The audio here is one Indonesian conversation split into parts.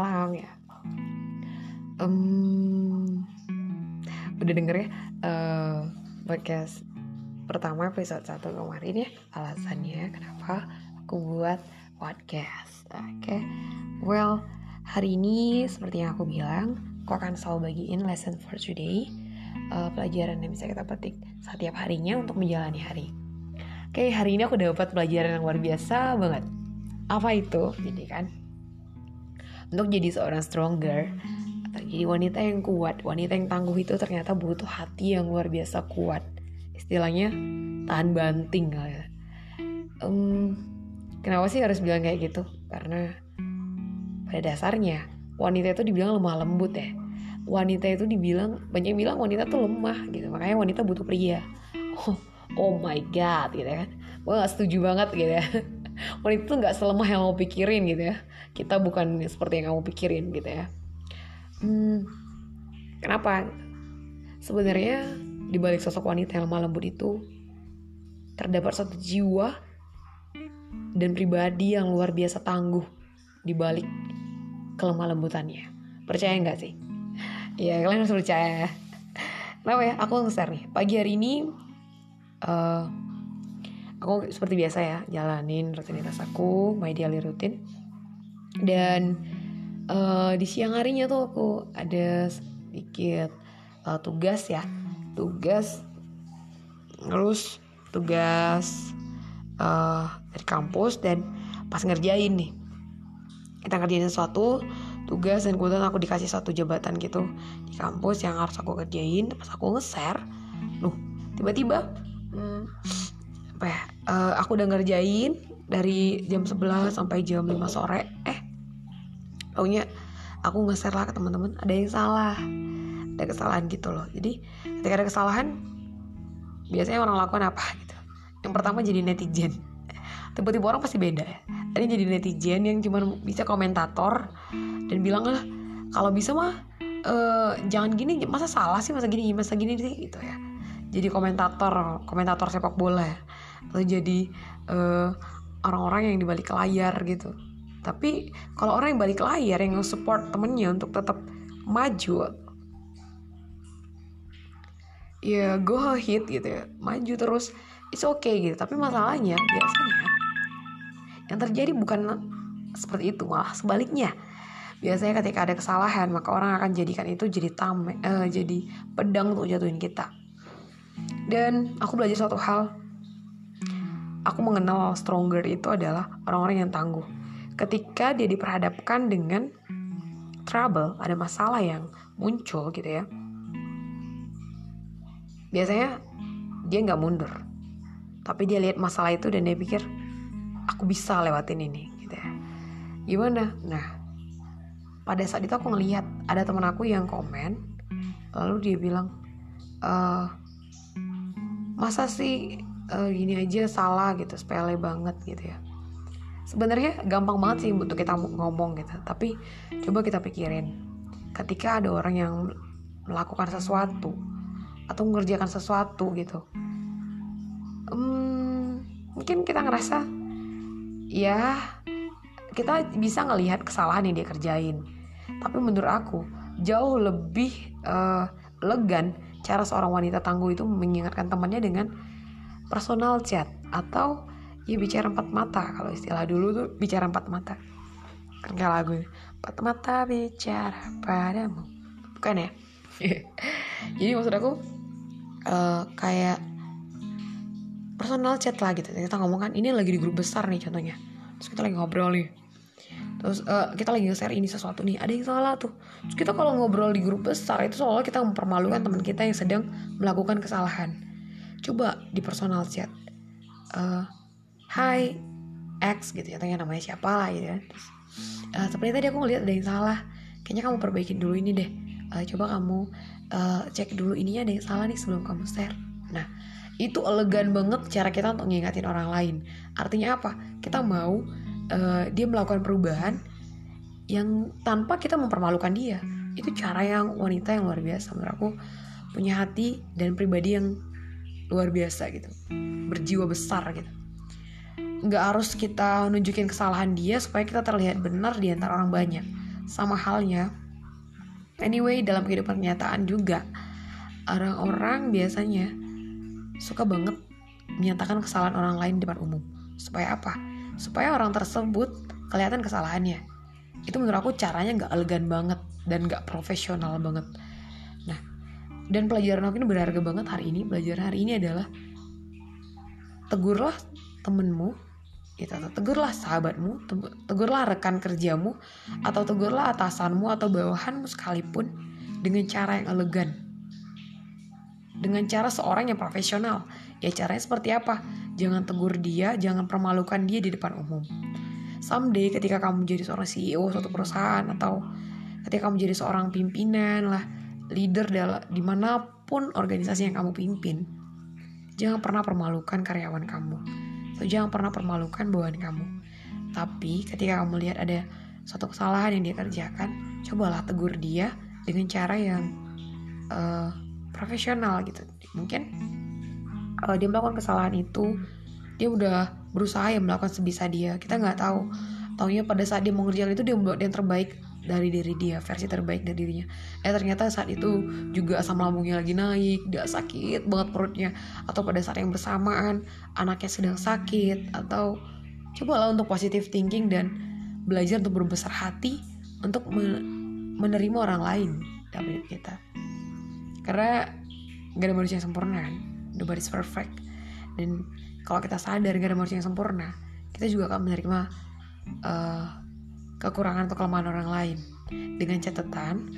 malam ya. Um, udah denger ya uh, podcast pertama episode 1 kemarin ya alasannya kenapa aku buat podcast. Oke, okay. well hari ini seperti yang aku bilang, aku akan selalu bagiin lesson for today, uh, pelajaran yang bisa kita petik setiap harinya untuk menjalani hari. Oke, okay, hari ini aku dapat pelajaran yang luar biasa banget. Apa itu? Jadi kan, untuk jadi seorang stronger atau jadi wanita yang kuat, wanita yang tangguh itu ternyata butuh hati yang luar biasa kuat. Istilahnya tahan banting kali ya. Um, kenapa sih harus bilang kayak gitu? Karena pada dasarnya wanita itu dibilang lemah lembut ya. Wanita itu dibilang banyak yang bilang wanita tuh lemah gitu. Makanya wanita butuh pria. Oh, oh my god gitu kan. Gue gak setuju banget gitu ya wanita tuh nggak selemah yang kamu pikirin gitu ya kita bukan seperti yang kamu pikirin gitu ya. Hmm, kenapa? Sebenarnya di balik sosok wanita yang lemah lembut itu terdapat satu jiwa dan pribadi yang luar biasa tangguh di balik kelemah lembutannya. Percaya nggak sih? Ya kalian harus percaya. Kenapa ya? Aku nge-share nih. Pagi hari ini uh, aku seperti biasa ya jalanin rutinitas aku my daily routine dan uh, di siang harinya tuh aku ada sedikit uh, tugas ya. Tugas terus tugas uh, dari kampus dan pas ngerjain nih. Kita ngerjain sesuatu tugas dan kemudian aku dikasih satu jabatan gitu di kampus yang harus aku kerjain. Pas aku nge-share loh tiba-tiba hmm, apa ya uh, aku udah ngerjain dari jam 11 sampai jam 5 sore eh pokoknya aku nge-share lah ke teman-teman ada yang salah. Ada kesalahan gitu loh. Jadi ketika ada kesalahan biasanya orang lakukan apa gitu. Yang pertama jadi netizen. Tiba-tiba orang pasti beda ya. Ada jadi netizen yang cuma bisa komentator dan bilang lah kalau bisa mah uh, jangan gini masa salah sih masa gini masa gini sih gitu ya. Jadi komentator komentator sepak bola ya. Atau jadi orang eh, orang-orang yang dibalik layar gitu tapi kalau orang yang balik layar yang support temennya untuk tetap maju ya go ahead gitu ya. Maju terus it's okay gitu. Tapi masalahnya biasanya yang terjadi bukan seperti itu malah sebaliknya. Biasanya ketika ada kesalahan maka orang akan jadikan itu jadi tame uh, jadi pedang untuk jatuhin kita. Dan aku belajar satu hal. Aku mengenal stronger itu adalah orang-orang yang tangguh. Ketika dia diperhadapkan dengan trouble, ada masalah yang muncul gitu ya. Biasanya dia nggak mundur, tapi dia lihat masalah itu dan dia pikir aku bisa lewatin ini gitu ya. Gimana? Nah, pada saat itu aku ngelihat ada teman aku yang komen, lalu dia bilang, e, masa sih uh, gini aja salah gitu sepele banget gitu ya sebenarnya gampang banget sih untuk kita ngomong gitu. Tapi coba kita pikirin ketika ada orang yang melakukan sesuatu atau mengerjakan sesuatu gitu hmm, mungkin kita ngerasa ya kita bisa ngelihat kesalahan yang dia kerjain. Tapi menurut aku jauh lebih uh, legan cara seorang wanita tangguh itu mengingatkan temannya dengan personal chat atau ya bicara empat mata kalau istilah dulu tuh bicara empat mata. Kan kayak lagu empat mata bicara padamu. Bukan ya? Jadi maksud aku uh, kayak personal chat lah gitu. Kita ngomong kan ini lagi di grup besar nih contohnya. Terus kita lagi ngobrol nih. Terus uh, kita lagi nge-share ini sesuatu nih ada yang salah tuh. Terus kita kalau ngobrol di grup besar itu seolah kita mempermalukan teman kita yang sedang melakukan kesalahan. Coba di personal chat uh, Hai X gitu ya tanya namanya siapa lah gitu ya. Terus uh, seperti tadi aku ngeliat ada yang salah. Kayaknya kamu perbaikin dulu ini deh. Uh, coba kamu uh, cek dulu ininya ada yang salah nih sebelum kamu share. Nah itu elegan banget cara kita untuk ngingatin orang lain. Artinya apa? Kita mau uh, dia melakukan perubahan yang tanpa kita mempermalukan dia. Itu cara yang wanita yang luar biasa menurut aku. Punya hati dan pribadi yang luar biasa gitu. Berjiwa besar gitu nggak harus kita nunjukin kesalahan dia supaya kita terlihat benar di antara orang banyak. Sama halnya anyway dalam kehidupan kenyataan juga orang-orang biasanya suka banget menyatakan kesalahan orang lain di depan umum. Supaya apa? Supaya orang tersebut kelihatan kesalahannya. Itu menurut aku caranya nggak elegan banget dan nggak profesional banget. Nah dan pelajaran aku ini berharga banget hari ini. Pelajaran hari ini adalah tegurlah temenmu gitu. Atau tegurlah sahabatmu tegurlah rekan kerjamu atau tegurlah atasanmu atau bawahanmu sekalipun dengan cara yang elegan. Dengan cara seorang yang profesional. Ya caranya seperti apa? Jangan tegur dia jangan permalukan dia di depan umum. Someday ketika kamu jadi seorang CEO suatu perusahaan atau ketika kamu jadi seorang pimpinan lah leader dalam di mana pun organisasi yang kamu pimpin jangan pernah permalukan karyawan kamu jangan pernah permalukan bawahan kamu. Tapi ketika kamu lihat ada suatu kesalahan yang dia kerjakan cobalah tegur dia dengan cara yang uh, profesional gitu. Mungkin uh, dia melakukan kesalahan itu dia udah berusaha ya melakukan sebisa dia. Kita nggak tahu. Taunya pada saat dia mau ngerjain itu dia membuat yang terbaik dari diri dia versi terbaik dari dirinya. Eh ternyata saat itu juga asam lambungnya lagi naik dia sakit banget perutnya. Atau pada saat yang bersamaan anaknya sedang sakit atau cobalah untuk positive thinking dan belajar untuk berbesar hati untuk menerima orang lain dalam hidup kita. Karena gak ada manusia yang sempurna kan? Nobody's perfect. Dan kalau kita sadar gak ada manusia yang sempurna kita juga akan menerima uh, kekurangan atau kelemahan orang lain. Dengan catatan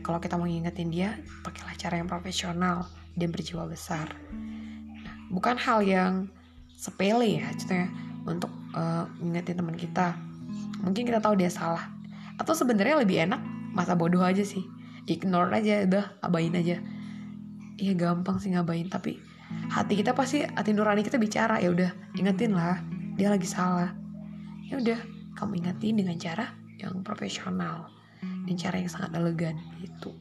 kalau kita mau ngingetin dia pakailah cara yang profesional dan berjiwa besar. Nah, bukan hal yang sepele ya contohnya untuk uh, ngingetin teman kita. Mungkin kita tahu dia salah. Atau sebenarnya lebih enak masa bodoh aja sih. Ignore aja udah abain aja. Iya gampang sih ngabain tapi hati kita pasti hati nurani kita bicara ya udah ingetin lah dia lagi salah. Ya udah kamu ingetin dengan cara yang profesional dan cara yang sangat elegan itu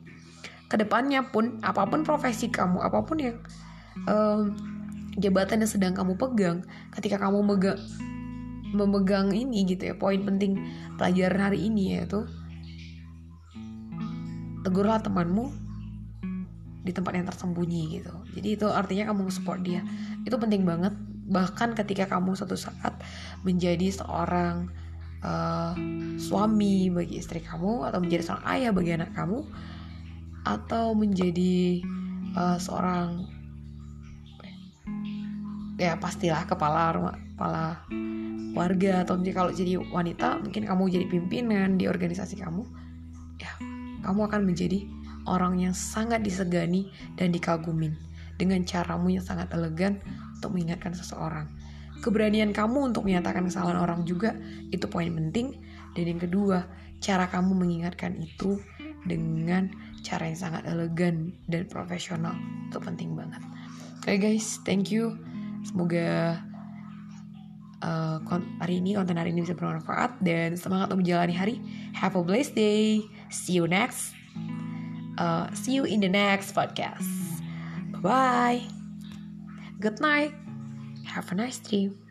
ke depannya pun apa pun profesi kamu apa pun yang um, jabatan yang sedang kamu pegang ketika kamu megang memegang ini gitu ya poin penting pelajaran hari ini yaitu tegurlah temanmu di tempat yang tersembunyi gitu. Jadi itu artinya kamu support dia. Itu penting banget. Bahkan ketika kamu suatu saat menjadi seorang uh, suami bagi istri kamu atau menjadi seorang ayah bagi anak kamu atau menjadi uh, seorang ya pastilah kepala rumah kepala warga atau kalau jadi wanita mungkin kamu jadi pimpinan di organisasi kamu ya kamu akan menjadi orang yang sangat disegani dan dikagumin dengan caramu yang sangat elegan untuk mengingatkan seseorang. Keberanian kamu untuk menyatakan kesalahan orang juga itu poin penting. Dan yang kedua, cara kamu mengingatkan itu dengan cara yang sangat elegan dan profesional itu penting banget. Oke okay guys, thank you. Semoga uh, hari ini konten hari ini bisa bermanfaat dan semangat untuk menjalani hari. Have a blessed day. See you next uh, see you in the next podcast. Bye bye. Good night. Have a nice dream.